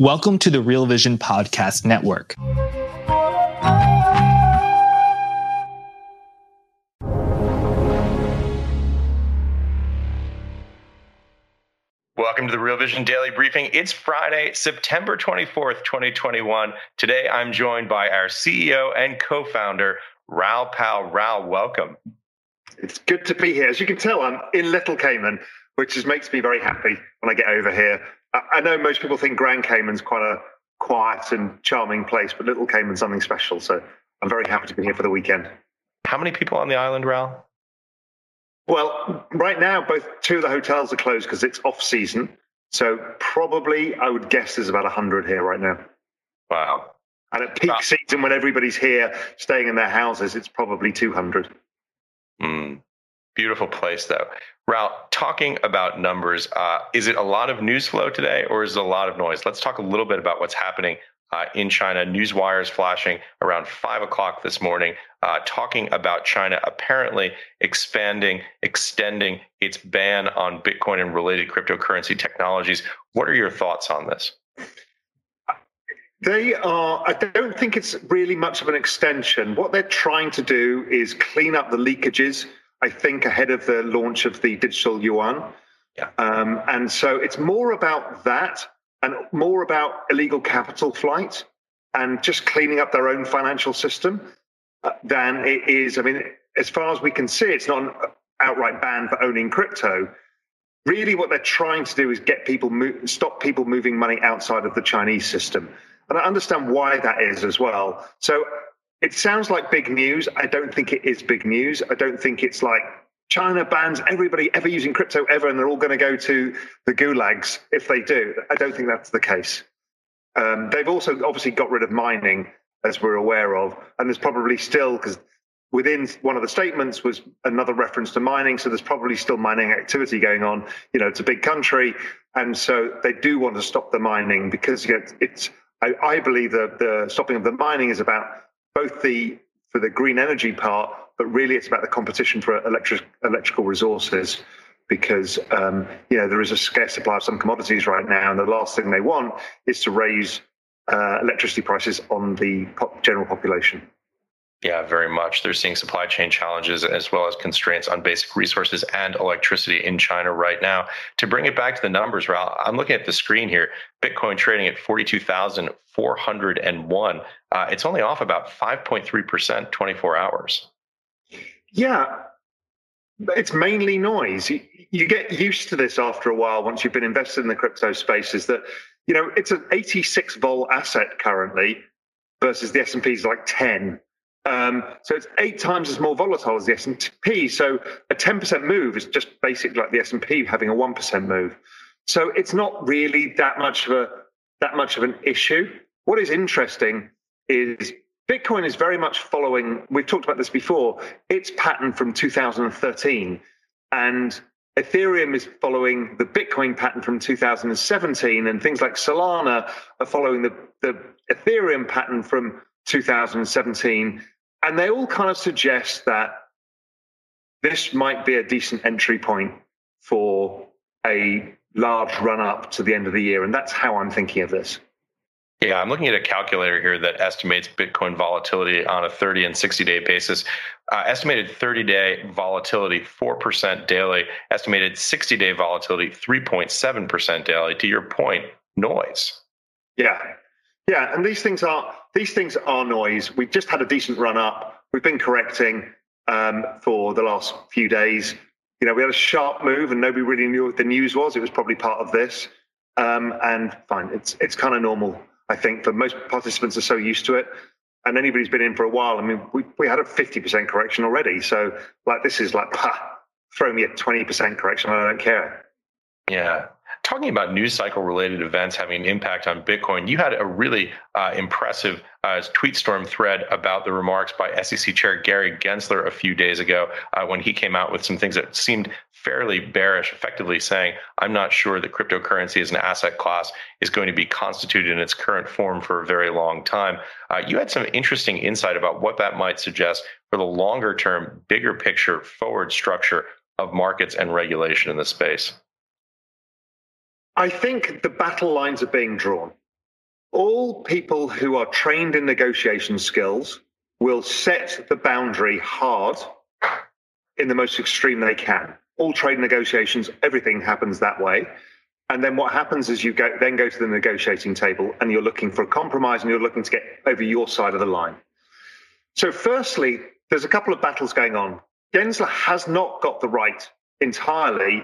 Welcome to the Real Vision Podcast Network. Welcome to the Real Vision Daily Briefing. It's Friday, September 24th, 2021. Today I'm joined by our CEO and co founder, Raoul Pal. Raoul, welcome. It's good to be here. As you can tell, I'm in Little Cayman, which just makes me very happy when I get over here. I know most people think Grand Cayman's quite a quiet and charming place, but Little Cayman's something special. So I'm very happy to be here for the weekend. How many people on the island, Raoul? Well, right now, both two of the hotels are closed because it's off season. So probably, I would guess there's about 100 here right now. Wow. And at peak wow. season, when everybody's here staying in their houses, it's probably 200. Mm. Beautiful place, though. Raoul, talking about numbers, uh, is it a lot of news flow today or is it a lot of noise? Let's talk a little bit about what's happening uh, in China. News wires flashing around five o'clock this morning, uh, talking about China apparently expanding, extending its ban on Bitcoin and related cryptocurrency technologies. What are your thoughts on this? They are, I don't think it's really much of an extension. What they're trying to do is clean up the leakages I think, ahead of the launch of the digital yuan. Yeah. Um, and so it's more about that and more about illegal capital flight and just cleaning up their own financial system uh, than it is. I mean, as far as we can see, it's not an outright ban for owning crypto. Really, what they're trying to do is get people move, stop people moving money outside of the Chinese system. And I understand why that is as well. So it sounds like big news. I don't think it is big news. I don't think it's like China bans everybody ever using crypto ever, and they're all going to go to the gulags if they do. I don't think that's the case. Um, they've also obviously got rid of mining, as we're aware of, and there's probably still because within one of the statements was another reference to mining. So there's probably still mining activity going on. You know, it's a big country, and so they do want to stop the mining because you know, it's. I, I believe that the stopping of the mining is about both the for the green energy part, but really it's about the competition for electric electrical resources because um, you know there is a scarce supply of some commodities right now, and the last thing they want is to raise uh, electricity prices on the pop- general population. Yeah, very much. They're seeing supply chain challenges as well as constraints on basic resources and electricity in China right now. To bring it back to the numbers, Raoul, I'm looking at the screen here. Bitcoin trading at 42,401. Uh, it's only off about 5.3% 24 hours. Yeah, it's mainly noise. You, get used to this after a while once you've been invested in the crypto space is that, you know, it's an 86 vol asset currently versus the S&P is like 10 um, so it's eight times as more volatile as the S&P. So a 10% move is just basically like the S&P having a 1% move. So it's not really that much of a that much of an issue. What is interesting is Bitcoin is very much following, we've talked about this before, its pattern from 2013. And Ethereum is following the Bitcoin pattern from 2017. And things like Solana are following the, the Ethereum pattern from 2017. And they all kind of suggest that this might be a decent entry point for a large run up to the end of the year. And that's how I'm thinking of this. Yeah, I'm looking at a calculator here that estimates Bitcoin volatility on a 30 and 60 day basis. Uh, estimated 30 day volatility, 4% daily. Estimated 60 day volatility, 3.7% daily. To your point, noise. Yeah. Yeah. And these things are these things are noise. We've just had a decent run up. We've been correcting um, for the last few days. You know, we had a sharp move, and nobody really knew what the news was. It was probably part of this, um, and fine. It's it's kind of normal, I think, for most participants are so used to it. And anybody who's been in for a while, I mean, we we had a fifty percent correction already. So like, this is like, throw me a twenty percent correction, I don't care. Yeah. Talking about news cycle related events having an impact on Bitcoin, you had a really uh, impressive uh, tweet storm thread about the remarks by SEC Chair Gary Gensler a few days ago uh, when he came out with some things that seemed fairly bearish, effectively saying, I'm not sure that cryptocurrency as an asset class is going to be constituted in its current form for a very long time. Uh, you had some interesting insight about what that might suggest for the longer term, bigger picture, forward structure of markets and regulation in this space. I think the battle lines are being drawn. All people who are trained in negotiation skills will set the boundary hard in the most extreme they can. All trade negotiations, everything happens that way. And then what happens is you go, then go to the negotiating table and you're looking for a compromise and you're looking to get over your side of the line. So, firstly, there's a couple of battles going on. Gensler has not got the right entirely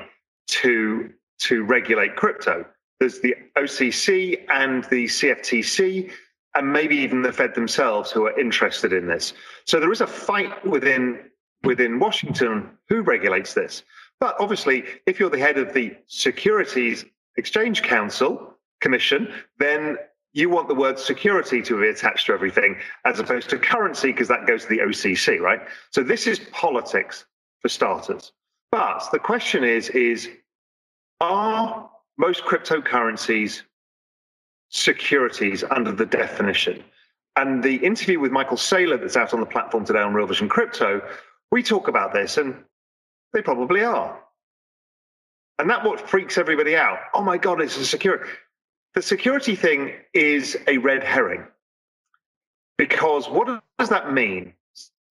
to, to regulate crypto. There's the OCC and the CFTC, and maybe even the Fed themselves who are interested in this. So there is a fight within within Washington who regulates this. But obviously, if you're the head of the Securities Exchange Council Commission, then you want the word security to be attached to everything as opposed to currency because that goes to the OCC, right? So this is politics for starters. But the question is is are most cryptocurrencies securities under the definition? And the interview with Michael Saylor that's out on the platform today on Real Vision Crypto, we talk about this and they probably are. And that what freaks everybody out. Oh my God, it's a security. The security thing is a red herring because what does that mean?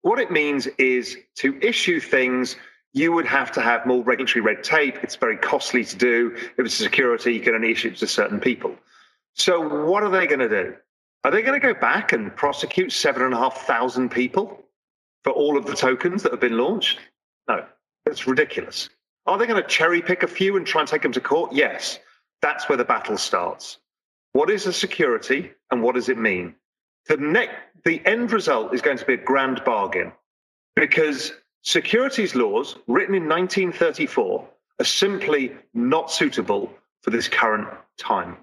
What it means is to issue things, you would have to have more regulatory red tape. It's very costly to do. If it's security, you can only issue it to certain people. So, what are they going to do? Are they going to go back and prosecute seven and a half thousand people for all of the tokens that have been launched? No, that's ridiculous. Are they going to cherry pick a few and try and take them to court? Yes. That's where the battle starts. What is a security and what does it mean? The, ne- the end result is going to be a grand bargain because securities laws written in 1934 are simply not suitable for this current time.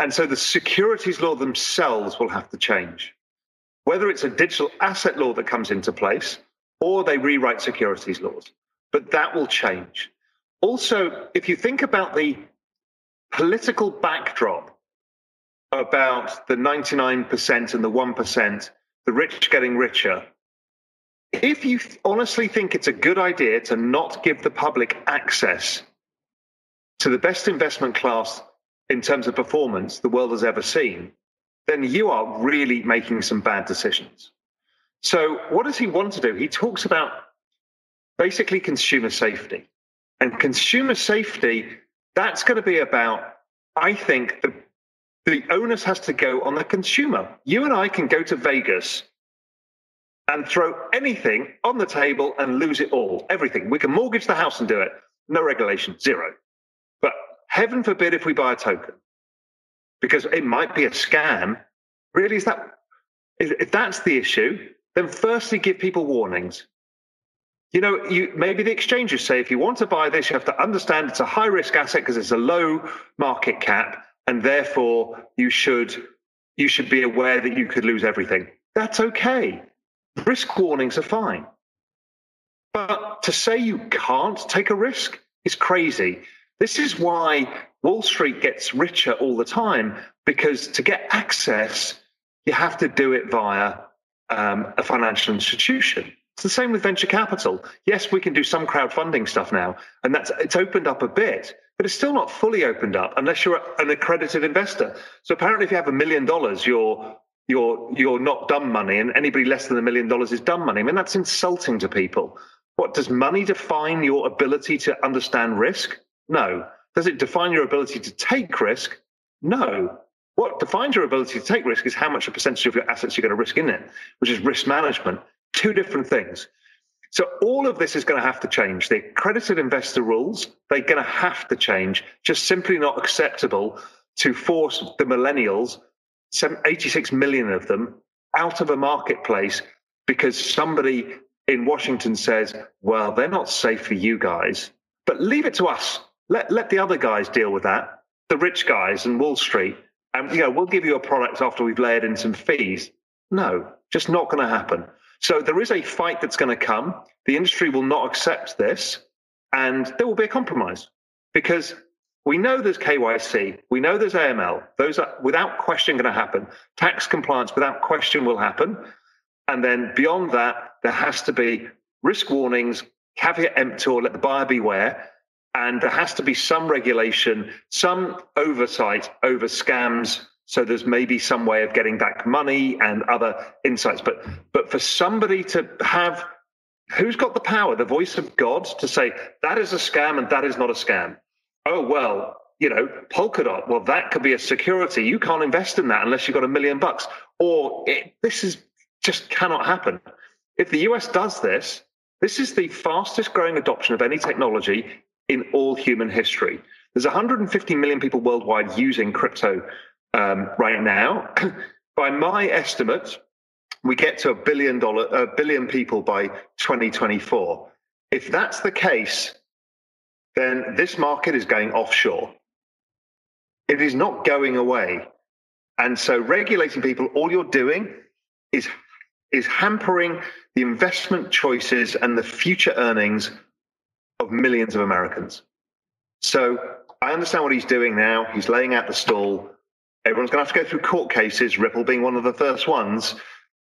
And so the securities law themselves will have to change. Whether it's a digital asset law that comes into place or they rewrite securities laws, but that will change. Also, if you think about the political backdrop about the 99% and the 1%, the rich getting richer, if you honestly think it's a good idea to not give the public access to the best investment class in terms of performance the world has ever seen, then you are really making some bad decisions. So, what does he want to do? He talks about basically consumer safety. And consumer safety that's going to be about, I think, the, the onus has to go on the consumer. You and I can go to Vegas and throw anything on the table and lose it all, everything. We can mortgage the house and do it. No regulation, zero. But heaven forbid if we buy a token, because it might be a scam. Really, is that if that's the issue, then firstly give people warnings you know, you, maybe the exchanges say if you want to buy this, you have to understand it's a high risk asset because it's a low market cap, and therefore you should you should be aware that you could lose everything. That's okay. Risk warnings are fine. But to say you can't take a risk is crazy. This is why Wall Street gets richer all the time because to get access, you have to do it via um, a financial institution. It's the same with venture capital. Yes, we can do some crowdfunding stuff now, and that's it's opened up a bit, but it's still not fully opened up unless you're an accredited investor. So apparently, if you have a million dollars, you're you're you're not dumb money, and anybody less than a million dollars is dumb money. I mean, that's insulting to people. What does money define your ability to understand risk? No. Does it define your ability to take risk? No. What defines your ability to take risk is how much a percentage of your assets you're going to risk in it, which is risk management two different things. So all of this is going to have to change. The accredited investor rules, they're going to have to change. Just simply not acceptable to force the millennials, 86 million of them, out of a marketplace because somebody in Washington says, well, they're not safe for you guys, but leave it to us. let let the other guys deal with that, the rich guys and Wall Street, and you know we'll give you a product after we've layered in some fees. No, just not going to happen. So there is a fight that's going to come. The industry will not accept this, and there will be a compromise because we know there's KYC, we know there's AML. Those are without question going to happen. Tax compliance without question will happen. And then beyond that, there has to be risk warnings, caveat emptor, let the buyer beware. And there has to be some regulation, some oversight over scams. So there's maybe some way of getting back money and other insights. But but for somebody to have who's got the power, the voice of God, to say that is a scam and that is not a scam. Oh well, you know, Polkadot. Well, that could be a security. You can't invest in that unless you've got a million bucks. Or it, this is just cannot happen. If the US does this, this is the fastest growing adoption of any technology in all human history. There's 150 million people worldwide using crypto um, right now. by my estimate, we get to a billion dollar, a billion people by 2024. If that's the case, then this market is going offshore. It is not going away. And so regulating people, all you're doing is is hampering the investment choices and the future earnings of millions of Americans. So I understand what he's doing now. He's laying out the stall. Everyone's going to have to go through court cases, Ripple being one of the first ones.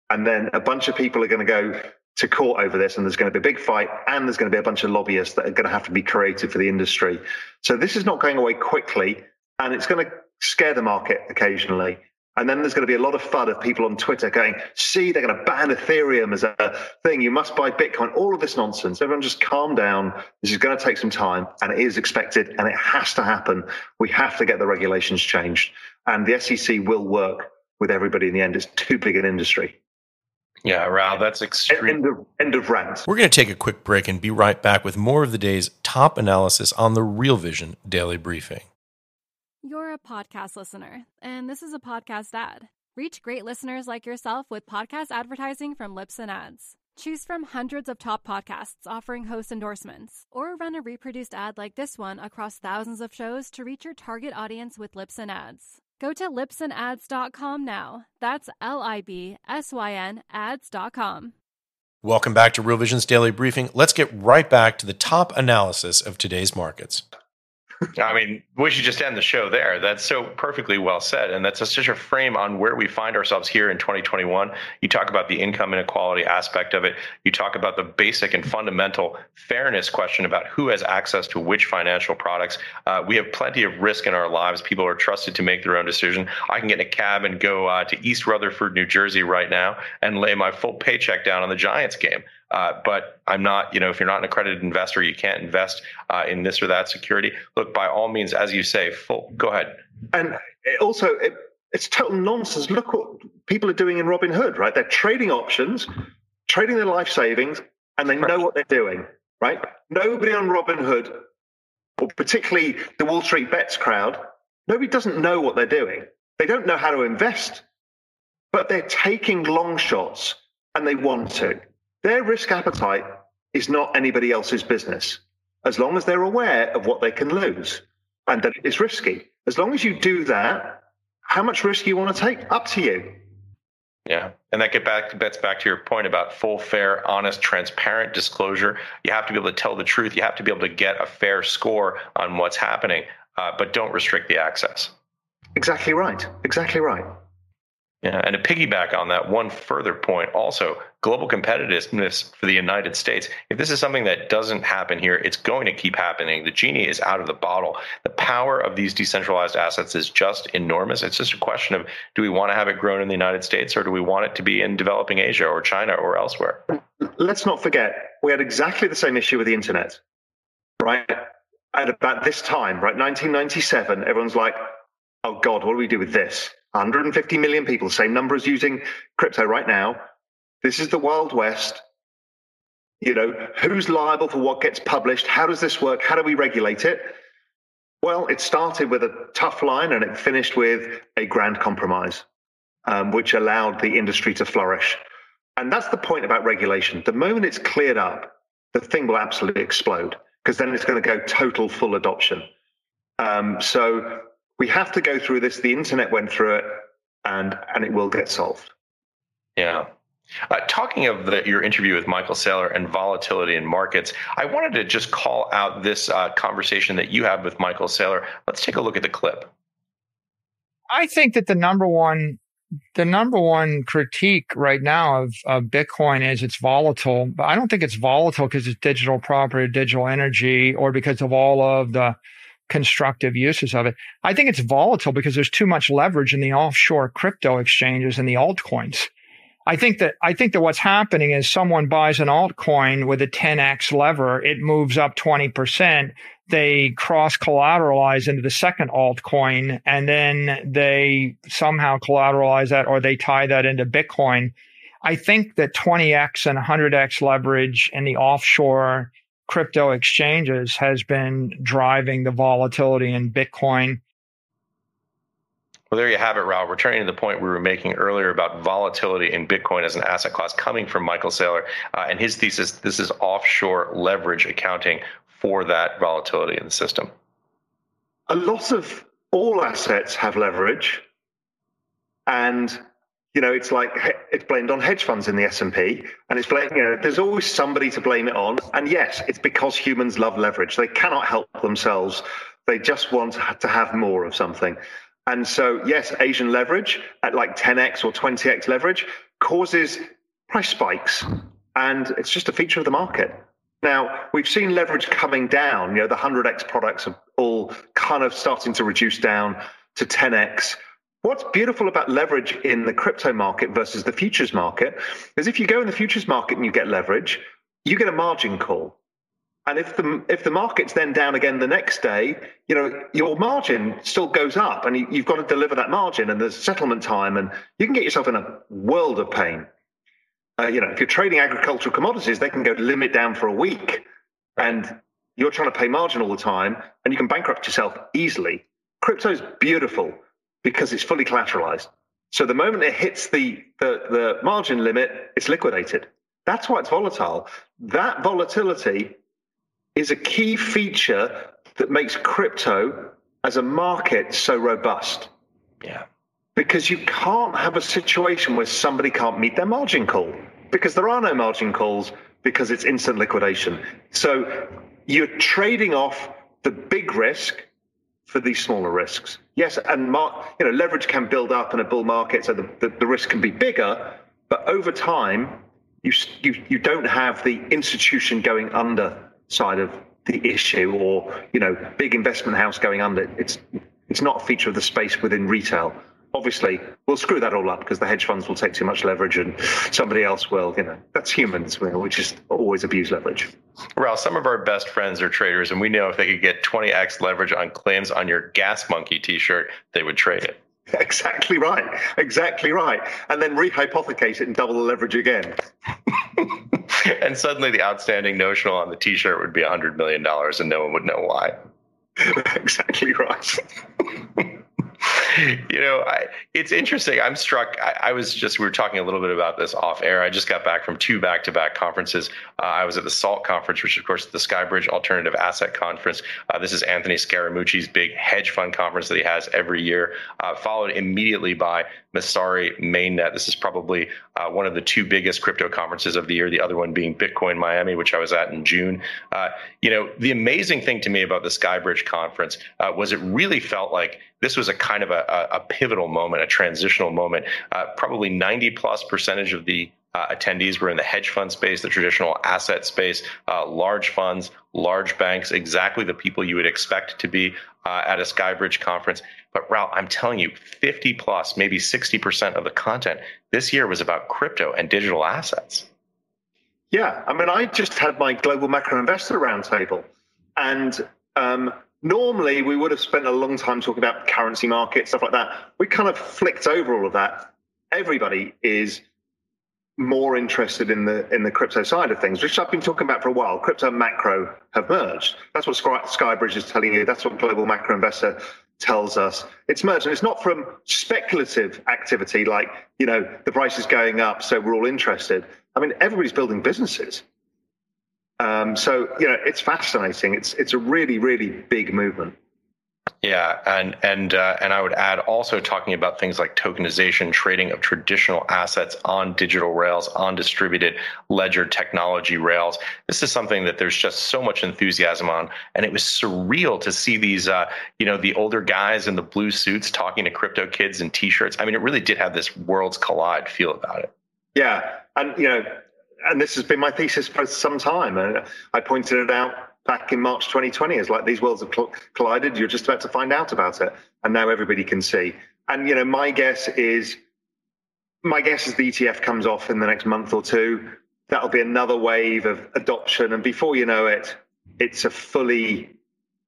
And then a bunch of people are going to go to court over this, and there's going to be a big fight, and there's going to be a bunch of lobbyists that are going to have to be created for the industry. So this is not going away quickly, and it's going to scare the market occasionally. And then there's going to be a lot of FUD of people on Twitter going, see, they're going to ban Ethereum as a thing. You must buy Bitcoin. All of this nonsense. Everyone just calm down. This is going to take some time and it is expected and it has to happen. We have to get the regulations changed. And the SEC will work with everybody in the end. It's too big an industry. Yeah, Raoul, that's extreme. End of, end of rant. We're going to take a quick break and be right back with more of the day's top analysis on the Real Vision Daily Briefing. You're a podcast listener, and this is a podcast ad. Reach great listeners like yourself with podcast advertising from Libsyn Ads. Choose from hundreds of top podcasts offering host endorsements, or run a reproduced ad like this one across thousands of shows to reach your target audience with Libsyn Ads. Go to libsynads.com now. That's L I B S Y N ads.com. Welcome back to Real Vision's Daily Briefing. Let's get right back to the top analysis of today's markets. I mean, we should just end the show there. That's so perfectly well said. And that's such a frame on where we find ourselves here in 2021. You talk about the income inequality aspect of it. You talk about the basic and fundamental fairness question about who has access to which financial products. Uh, we have plenty of risk in our lives. People are trusted to make their own decision. I can get in a cab and go uh, to East Rutherford, New Jersey right now and lay my full paycheck down on the Giants game. Uh, but I'm not, you know, if you're not an accredited investor, you can't invest uh, in this or that security. Look, by all means, as you say, full, go ahead. And also, it, it's total nonsense. Look what people are doing in Robinhood, right? They're trading options, trading their life savings, and they know what they're doing, right? Nobody on Robinhood, or particularly the Wall Street Bets crowd, nobody doesn't know what they're doing. They don't know how to invest, but they're taking long shots and they want to. Their risk appetite is not anybody else's business, as long as they're aware of what they can lose and that it is risky. As long as you do that, how much risk you want to take, up to you. Yeah, and that get back gets back to your point about full, fair, honest, transparent disclosure. You have to be able to tell the truth. You have to be able to get a fair score on what's happening, uh, but don't restrict the access. Exactly right. Exactly right. Yeah, and to piggyback on that, one further point also global competitiveness for the United States. If this is something that doesn't happen here, it's going to keep happening. The genie is out of the bottle. The power of these decentralized assets is just enormous. It's just a question of do we want to have it grown in the United States or do we want it to be in developing Asia or China or elsewhere? Let's not forget, we had exactly the same issue with the internet, right? At about this time, right? 1997, everyone's like, oh God, what do we do with this? 150 million people, same number as using crypto right now. This is the Wild West. You know, who's liable for what gets published? How does this work? How do we regulate it? Well, it started with a tough line and it finished with a grand compromise, um, which allowed the industry to flourish. And that's the point about regulation. The moment it's cleared up, the thing will absolutely explode. because then it's going to go total full adoption. Um, so we have to go through this. The internet went through it, and and it will get solved. Yeah. Uh, talking of the, your interview with Michael Saylor and volatility in markets, I wanted to just call out this uh, conversation that you had with Michael Saylor. Let's take a look at the clip. I think that the number one the number one critique right now of, of Bitcoin is it's volatile, but I don't think it's volatile because it's digital property, digital energy, or because of all of the constructive uses of it. I think it's volatile because there's too much leverage in the offshore crypto exchanges and the altcoins. I think that I think that what's happening is someone buys an altcoin with a 10x lever, it moves up 20%. They cross collateralize into the second altcoin and then they somehow collateralize that or they tie that into Bitcoin. I think that 20x and 100x leverage in the offshore crypto exchanges has been driving the volatility in Bitcoin well, there you have it, Raoul. Returning to the point we were making earlier about volatility in Bitcoin as an asset class coming from Michael Saylor uh, and his thesis this is offshore leverage accounting for that volatility in the system. A lot of all assets have leverage. And you know, it's like it's blamed on hedge funds in the S and P, and it's blamed. You know, there's always somebody to blame it on. And yes, it's because humans love leverage. They cannot help themselves. They just want to have more of something. And so, yes, Asian leverage at like 10x or 20x leverage causes price spikes. And it's just a feature of the market. Now, we've seen leverage coming down. You know, the 100x products are all kind of starting to reduce down to 10x. What's beautiful about leverage in the crypto market versus the futures market is if you go in the futures market and you get leverage, you get a margin call. And if the if the market's then down again the next day, you know your margin still goes up, and you, you've got to deliver that margin, and there's settlement time, and you can get yourself in a world of pain. Uh, you know, if you're trading agricultural commodities, they can go limit down for a week, and you're trying to pay margin all the time, and you can bankrupt yourself easily. Crypto's beautiful because it's fully collateralized. So the moment it hits the, the, the margin limit, it's liquidated. That's why it's volatile. That volatility is a key feature that makes crypto as a market so robust. Yeah. Because you can't have a situation where somebody can't meet their margin call because there are no margin calls because it's instant liquidation. So you're trading off the big risk for these smaller risks. Yes, and mar- you know leverage can build up in a bull market, so the, the, the risk can be bigger, but over time you, you you don't have the institution going under side of the issue or you know big investment house going under it's it's not a feature of the space within retail obviously we'll screw that all up because the hedge funds will take too much leverage and somebody else will you know that's humans we just always abuse leverage Ralph, some of our best friends are traders and we know if they could get 20x leverage on claims on your gas monkey t-shirt they would trade it Exactly right. Exactly right. And then rehypothecate it and double the leverage again. and suddenly the outstanding notional on the t shirt would be $100 million and no one would know why. exactly right. you know, I, it's interesting. I'm struck. I, I, was just, we were talking a little bit about this off air. I just got back from two back to back conferences. Uh, I was at the SALT conference, which, of course, is the Skybridge Alternative Asset Conference. Uh, this is Anthony Scaramucci's big hedge fund conference that he has every year, uh, followed immediately by Messari Mainnet. This is probably uh, one of the two biggest crypto conferences of the year, the other one being Bitcoin Miami, which I was at in June. Uh, you know, the amazing thing to me about the Skybridge conference uh, was it really felt like this was a kind of a, a pivotal moment, a transitional moment. Uh, probably 90 plus percentage of the uh, attendees were in the hedge fund space, the traditional asset space, uh, large funds, large banks, exactly the people you would expect to be uh, at a Skybridge conference. But Ralph, I'm telling you, 50 plus, maybe 60% of the content this year was about crypto and digital assets. Yeah, I mean, I just had my global macro investor roundtable, and um, normally we would have spent a long time talking about currency markets, stuff like that. We kind of flicked over all of that. Everybody is more interested in the in the crypto side of things, which I've been talking about for a while. Crypto macro have merged. That's what Skybridge is telling you. That's what Global Macro Investor tells us. It's merged, and it's not from speculative activity like you know the price is going up, so we're all interested. I mean, everybody's building businesses. Um, so you know, it's fascinating. It's it's a really really big movement. Yeah, and and uh, and I would add also talking about things like tokenization, trading of traditional assets on digital rails, on distributed ledger technology rails. This is something that there's just so much enthusiasm on, and it was surreal to see these, uh, you know, the older guys in the blue suits talking to crypto kids in t-shirts. I mean, it really did have this worlds collide feel about it. Yeah, and you know, and this has been my thesis for some time, and I pointed it out back in March 2020 It's like these worlds have collided. You're just about to find out about it, and now everybody can see. And you know, my guess is, my guess is the ETF comes off in the next month or two. That'll be another wave of adoption, and before you know it, it's a fully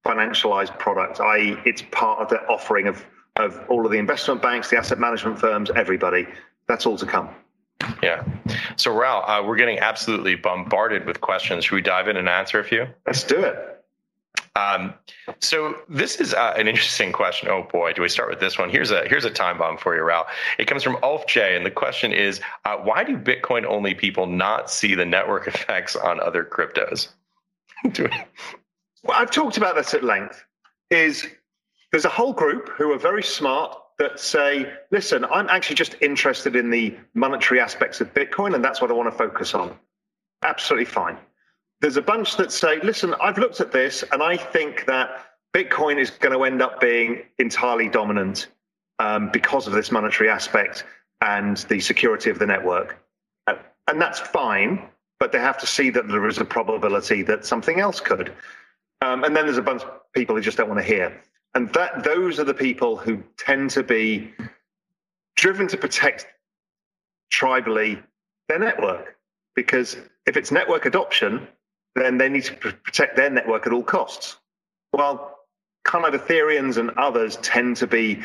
financialized product. I.e., it's part of the offering of of all of the investment banks, the asset management firms, everybody. That's all to come. Yeah. So, Raoul, uh, we're getting absolutely bombarded with questions. Should we dive in and answer a few? Let's do it. Um, so this is uh, an interesting question. Oh boy, do we start with this one? Here's a here's a time bomb for you, Raoul. It comes from Ulf J, and the question is, uh, why do Bitcoin only people not see the network effects on other cryptos? well, I've talked about this at length. Is there's a whole group who are very smart that say, listen, I'm actually just interested in the monetary aspects of Bitcoin, and that's what I want to focus on. Absolutely fine. There's a bunch that say, listen, I've looked at this, and I think that Bitcoin is going to end up being entirely dominant um, because of this monetary aspect and the security of the network. And that's fine, but they have to see that there is a probability that something else could. Um, and then there's a bunch of people who just don't want to hear and that those are the people who tend to be driven to protect tribally their network. Because if it's network adoption then they need to protect their network at all costs. Well kind of ethereans and others tend to be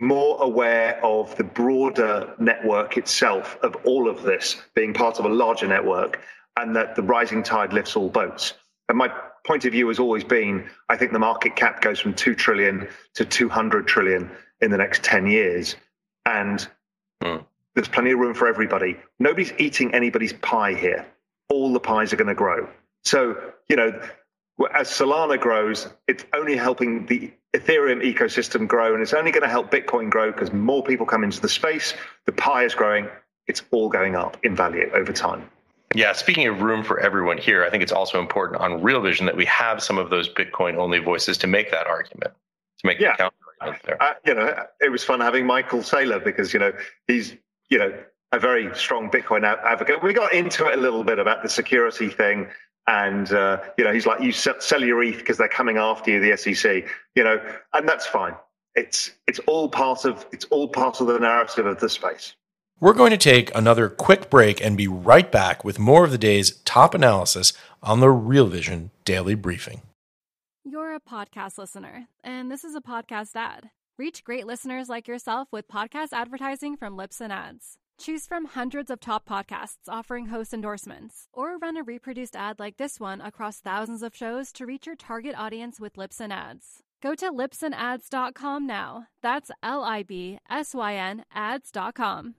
more aware of the broader network itself of all of this being part of a larger network and that the rising tide lifts all boats. And my point of view has always been I think the market cap goes from 2 trillion to 200 trillion in the next 10 years. And mm. there's plenty of room for everybody. Nobody's eating anybody's pie here. All the pies are going to grow. So, you know, as Solana grows, it's only helping the Ethereum ecosystem grow, and it's only going to help Bitcoin grow because more people come into the space. The pie is growing. It's all going up in value over time. Yeah, speaking of room for everyone here, I think it's also important on Real Vision that we have some of those Bitcoin only voices to make that argument, to make yeah. the counter argument there. Uh, you know, it was fun having Michael Saylor because, you know, he's, you know, a very strong Bitcoin advocate. We got into it a little bit about the security thing. And, uh, you know, he's like, you sell your ETH because they're coming after you, the SEC, you know, and that's fine. It's, it's all part of, it's all part of the narrative of the space. We're going to take another quick break and be right back with more of the day's top analysis on the Real Vision Daily Briefing. You're a podcast listener, and this is a podcast ad. Reach great listeners like yourself with podcast advertising from Libsyn Ads. Choose from hundreds of top podcasts offering host endorsements, or run a reproduced ad like this one across thousands of shows to reach your target audience with Libsyn Ads. Go to libsynads.com now. That's L I B S Y N ads.com.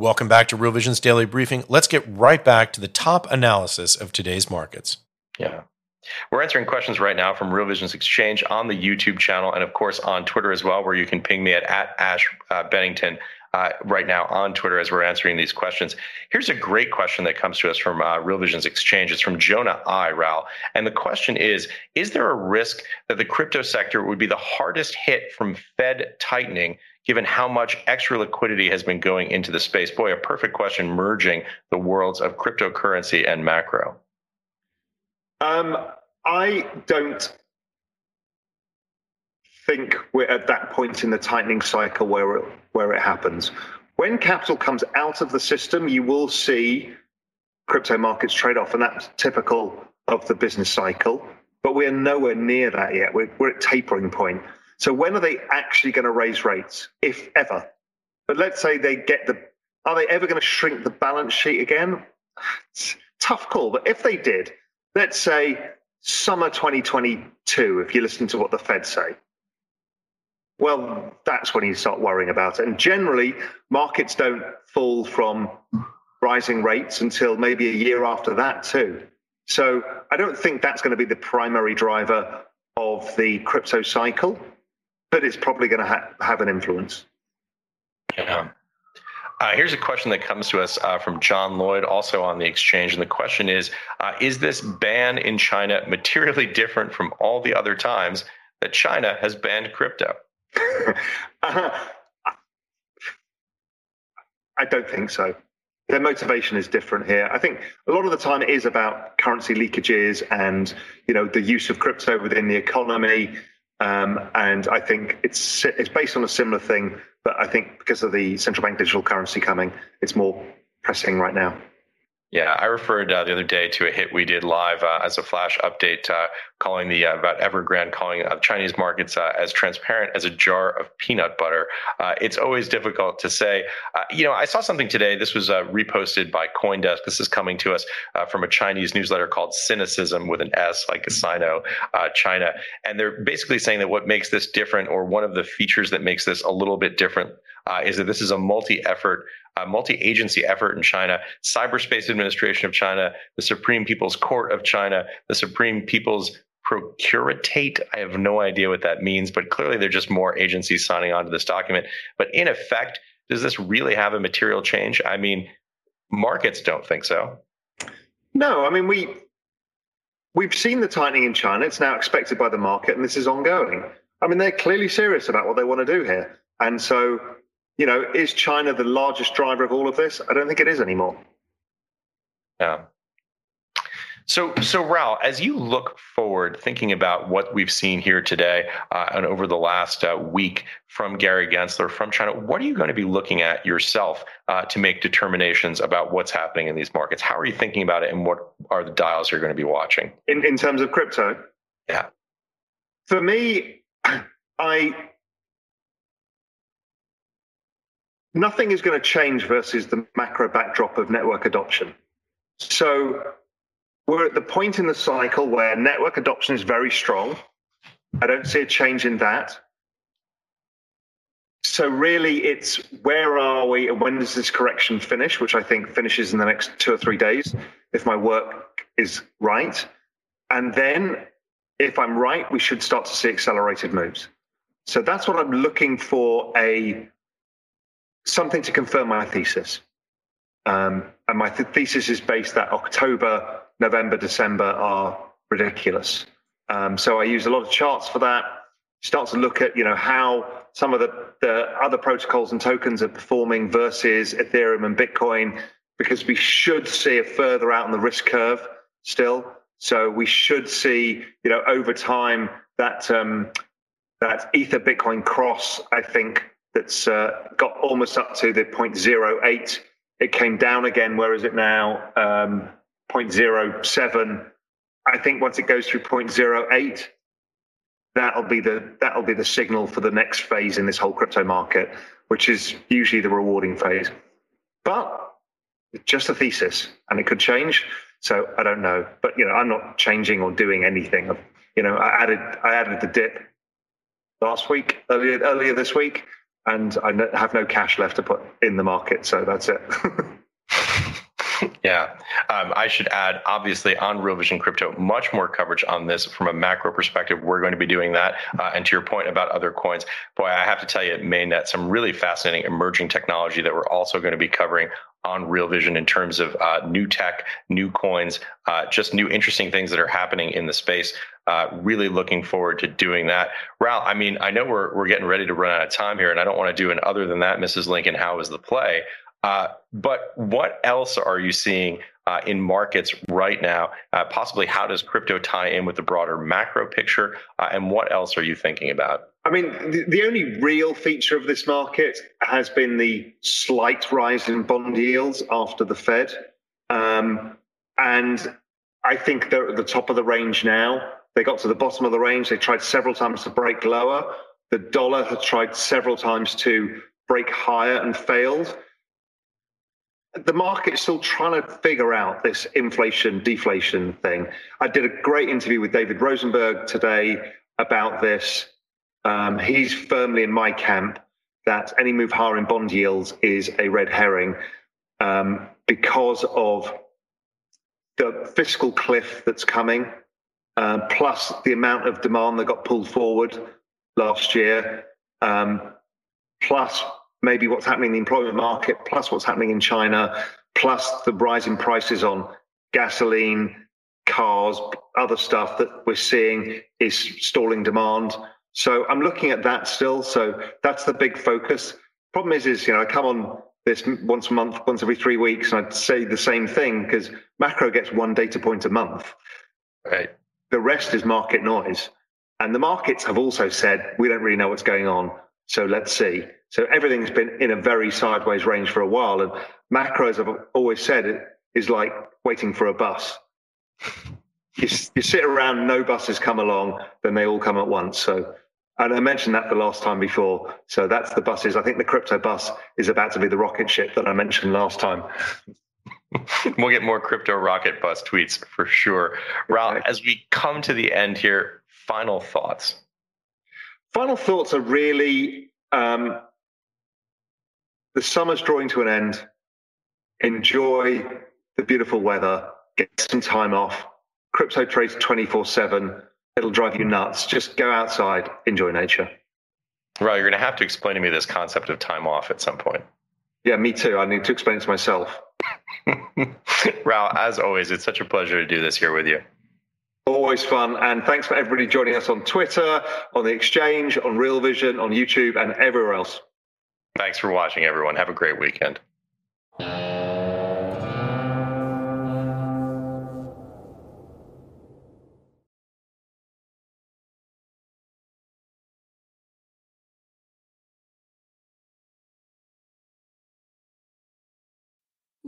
Welcome back to Real Vision's Daily Briefing. Let's get right back to the top analysis of today's markets. Yeah. We're answering questions right now from Real Vision's Exchange on the YouTube channel and, of course, on Twitter as well, where you can ping me at, at Ash uh, Bennington uh, right now on Twitter as we're answering these questions. Here's a great question that comes to us from uh, Real Vision's Exchange. It's from Jonah I, Raoul. And the question is Is there a risk that the crypto sector would be the hardest hit from Fed tightening given how much extra liquidity has been going into the space? Boy, a perfect question merging the worlds of cryptocurrency and macro. Um, I don't think we're at that point in the tightening cycle where it, where it happens. When capital comes out of the system, you will see crypto markets trade off, and that's typical of the business cycle. But we're nowhere near that yet. We're, we're at tapering point. So when are they actually going to raise rates, if ever? But let's say they get the, are they ever going to shrink the balance sheet again? It's tough call. But if they did, let's say summer 2022, if you listen to what the Fed say, well, that's when you start worrying about it. And generally, markets don't fall from rising rates until maybe a year after that, too. So I don't think that's going to be the primary driver of the crypto cycle, but it's probably going to ha- have an influence. Yeah. Uh, here's a question that comes to us uh, from John Lloyd, also on the exchange. And the question is uh, Is this ban in China materially different from all the other times that China has banned crypto? Uh, I don't think so. Their motivation is different here. I think a lot of the time it is about currency leakages and you know the use of crypto within the economy. Um, and I think it's it's based on a similar thing, but I think because of the central bank digital currency coming, it's more pressing right now. Yeah, I referred uh, the other day to a hit we did live uh, as a flash update, uh, calling the uh, about Evergrande, calling uh, Chinese markets uh, as transparent as a jar of peanut butter. it's always difficult to say. you know, I saw something today. This was reposted by CoinDesk. This is coming to us from a Chinese newsletter called Sinocism with an S, like a Sino, China, and they're basically saying that what makes this different, or one of the features that makes this a little bit different, Uh, is that this is a multi-effort multi-agency effort in China, Cyberspace Administration of China, the Supreme People's Court of China, the Supreme People's Procuratate. I have no idea what that means, but clearly there are just more agencies signing on to this document. But in effect, does this really have a material change? I mean, markets don't think so. No, I mean we we've seen the tightening in China. It's now expected by the market, and this is ongoing. I mean, they're clearly serious about what they want to do here, and so you know, is China the largest driver of all of this? I don't think it is anymore. Yeah. So, so Raoul, as you look forward, thinking about what we've seen here today uh, and over the last uh, week from Gary Gensler from China, what are you going to be looking at yourself uh, to make determinations about what's happening in these markets? How are you thinking about it, and what are the dials you're going to be watching in in terms of crypto? Yeah. For me, I nothing is going to change versus the macro backdrop of network adoption. So we're at the point in the cycle where network adoption is very strong. I don't see a change in that. So really, it's where are we and when does this correction finish, which I think finishes in the next two or three days, if my work is right. And then, if I'm right, we should start to see accelerated moves. So that's what I'm looking for a something to confirm my thesis. Um, and my th- thesis is based that October, November, December are ridiculous. Um, so I use a lot of charts for that. Start to look at you know how some of the, the other protocols and tokens are performing versus Ethereum and Bitcoin, because we should see a further out on the risk curve still. So we should see you know over time that um, that Ether Bitcoin cross I think that's uh, got almost up to the 0.08. It came down again. Where is it now? Um, 0.07. I think once it goes through 0.08, that'll be the that'll be the signal for the next phase in this whole crypto market, which is usually the rewarding phase. But it's just a thesis, and it could change. So I don't know. But you know, I'm not changing or doing anything. You know, I added I added the dip last week, earlier earlier this week and I have no cash left to put in the market. So that's it. yeah. Um, I should add, obviously, on Real Vision Crypto, much more coverage on this from a macro perspective. We're going to be doing that. Uh, and to your point about other coins, boy, I have to tell you, Mainnet, some really fascinating emerging technology that we're also going to be covering on Real Vision in terms of uh, new tech, new coins, uh, just new interesting things that are happening in the space. Uh, really looking forward to doing that. Raoul, I mean, I know we're we're getting ready to run out of time here, and I don't want to do an other than that, Mrs. Lincoln. How is the play? Uh, but what else are you seeing uh, in markets right now? Uh, possibly, how does crypto tie in with the broader macro picture? Uh, and what else are you thinking about? I mean, the, the, only real feature of this market has been the slight rise in bond yields after the Fed. Um, and I think they're at the top of the range now. They got to the bottom of the range. They tried several times to break lower. The dollar has tried several times to break higher and failed. The market's still trying to figure out this inflation deflation thing. I did a great interview with David Rosenberg today about this. Um, he's firmly in my camp that any move higher in bond yields is a red herring um, because of the fiscal cliff that's coming, uh, plus the amount of demand that got pulled forward last year, um, plus maybe what's happening in the employment market, plus what's happening in China, plus the rising prices on gasoline, cars, other stuff that we're seeing is stalling demand. So I'm looking at that still. So that's the big focus. Problem is, is you know I come on this once a month, once every three weeks, and I'd say the same thing because macro gets one data point a month. Right. The rest is market noise, and the markets have also said we don't really know what's going on. So let's see. So everything's been in a very sideways range for a while, and macro, as I've always said, is like waiting for a bus. you, you sit around, no buses come along, then they all come at once. So and I mentioned that the last time before. So that's the buses. I think the crypto bus is about to be the rocket ship that I mentioned last time. we'll get more crypto rocket bus tweets for sure. Raoul, as we come to the end here, final thoughts. Final thoughts are really um, the summer's drawing to an end. Enjoy the beautiful weather, get some time off. Crypto trades 24 7 it'll drive you nuts. Just go outside, enjoy nature. Right, you're going to have to explain to me this concept of time off at some point. Yeah, me too. I need to explain it to myself. Raoul, as always, it's such a pleasure to do this here with you. Always fun. And thanks for everybody joining us on Twitter, on the exchange, on Real Vision, on YouTube, and everywhere else. Thanks for watching, everyone. Have a great weekend.